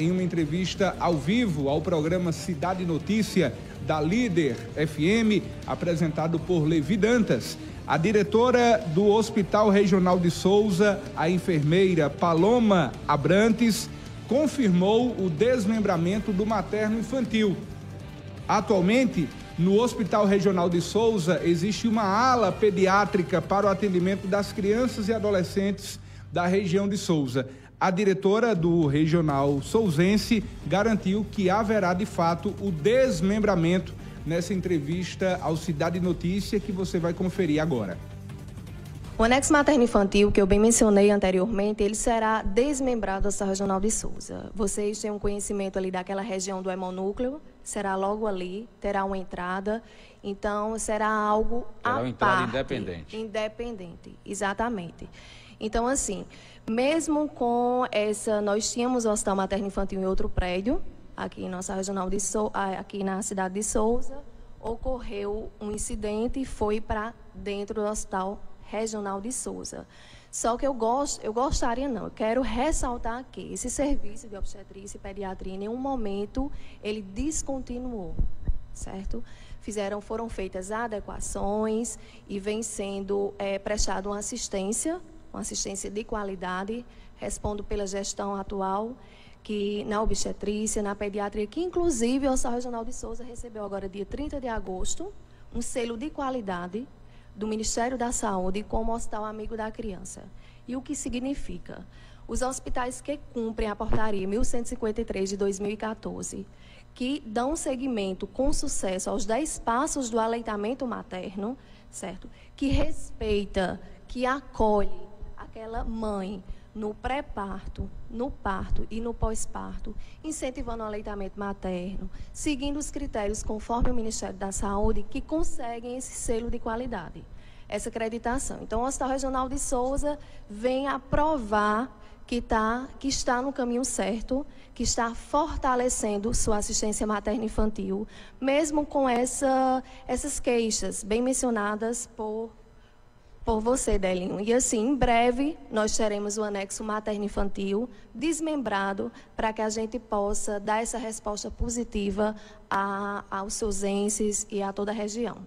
Em uma entrevista ao vivo ao programa Cidade Notícia da Líder FM, apresentado por Levi Dantas, a diretora do Hospital Regional de Souza, a enfermeira Paloma Abrantes, confirmou o desmembramento do materno infantil. Atualmente, no Hospital Regional de Souza, existe uma ala pediátrica para o atendimento das crianças e adolescentes da região de Souza. A diretora do Regional Souzense garantiu que haverá de fato o desmembramento nessa entrevista ao Cidade Notícia que você vai conferir agora. O anexo materno-infantil, que eu bem mencionei anteriormente, ele será desmembrado da Regional de Souza. Vocês têm um conhecimento ali daquela região do hemonúcleo, será logo ali, terá uma entrada, então será algo Será uma entrada parte, independente. Independente, exatamente. Então, assim, mesmo com essa, nós tínhamos o Hospital Materno Infantil em outro prédio, aqui em nossa regional de Sou, ah, aqui na cidade de Souza, ocorreu um incidente e foi para dentro do Hospital Regional de Souza. Só que eu gosto, eu gostaria não, eu quero ressaltar aqui, esse serviço de obstetrícia e pediatria em nenhum momento ele descontinuou, certo? Fizeram, foram feitas adequações e vem sendo é, prestada uma assistência uma assistência de qualidade. Respondo pela gestão atual, que na obstetrícia, na pediatria, que inclusive o Hospital Regional de Souza recebeu agora, dia 30 de agosto, um selo de qualidade do Ministério da Saúde como Hospital Amigo da Criança. E o que significa? Os hospitais que cumprem a portaria 1153 de 2014, que dão seguimento com sucesso aos 10 passos do aleitamento materno, certo? Que respeita, que acolhe aquela mãe no pré-parto, no parto e no pós-parto, incentivando o aleitamento materno, seguindo os critérios conforme o Ministério da Saúde, que conseguem esse selo de qualidade, essa acreditação. Então, o Hospital Regional de Souza vem aprovar que, tá, que está no caminho certo, que está fortalecendo sua assistência materna infantil, mesmo com essa, essas queixas bem mencionadas por por você, Delinho. E assim, em breve, nós teremos o anexo materno-infantil desmembrado para que a gente possa dar essa resposta positiva a, aos sousenses e a toda a região.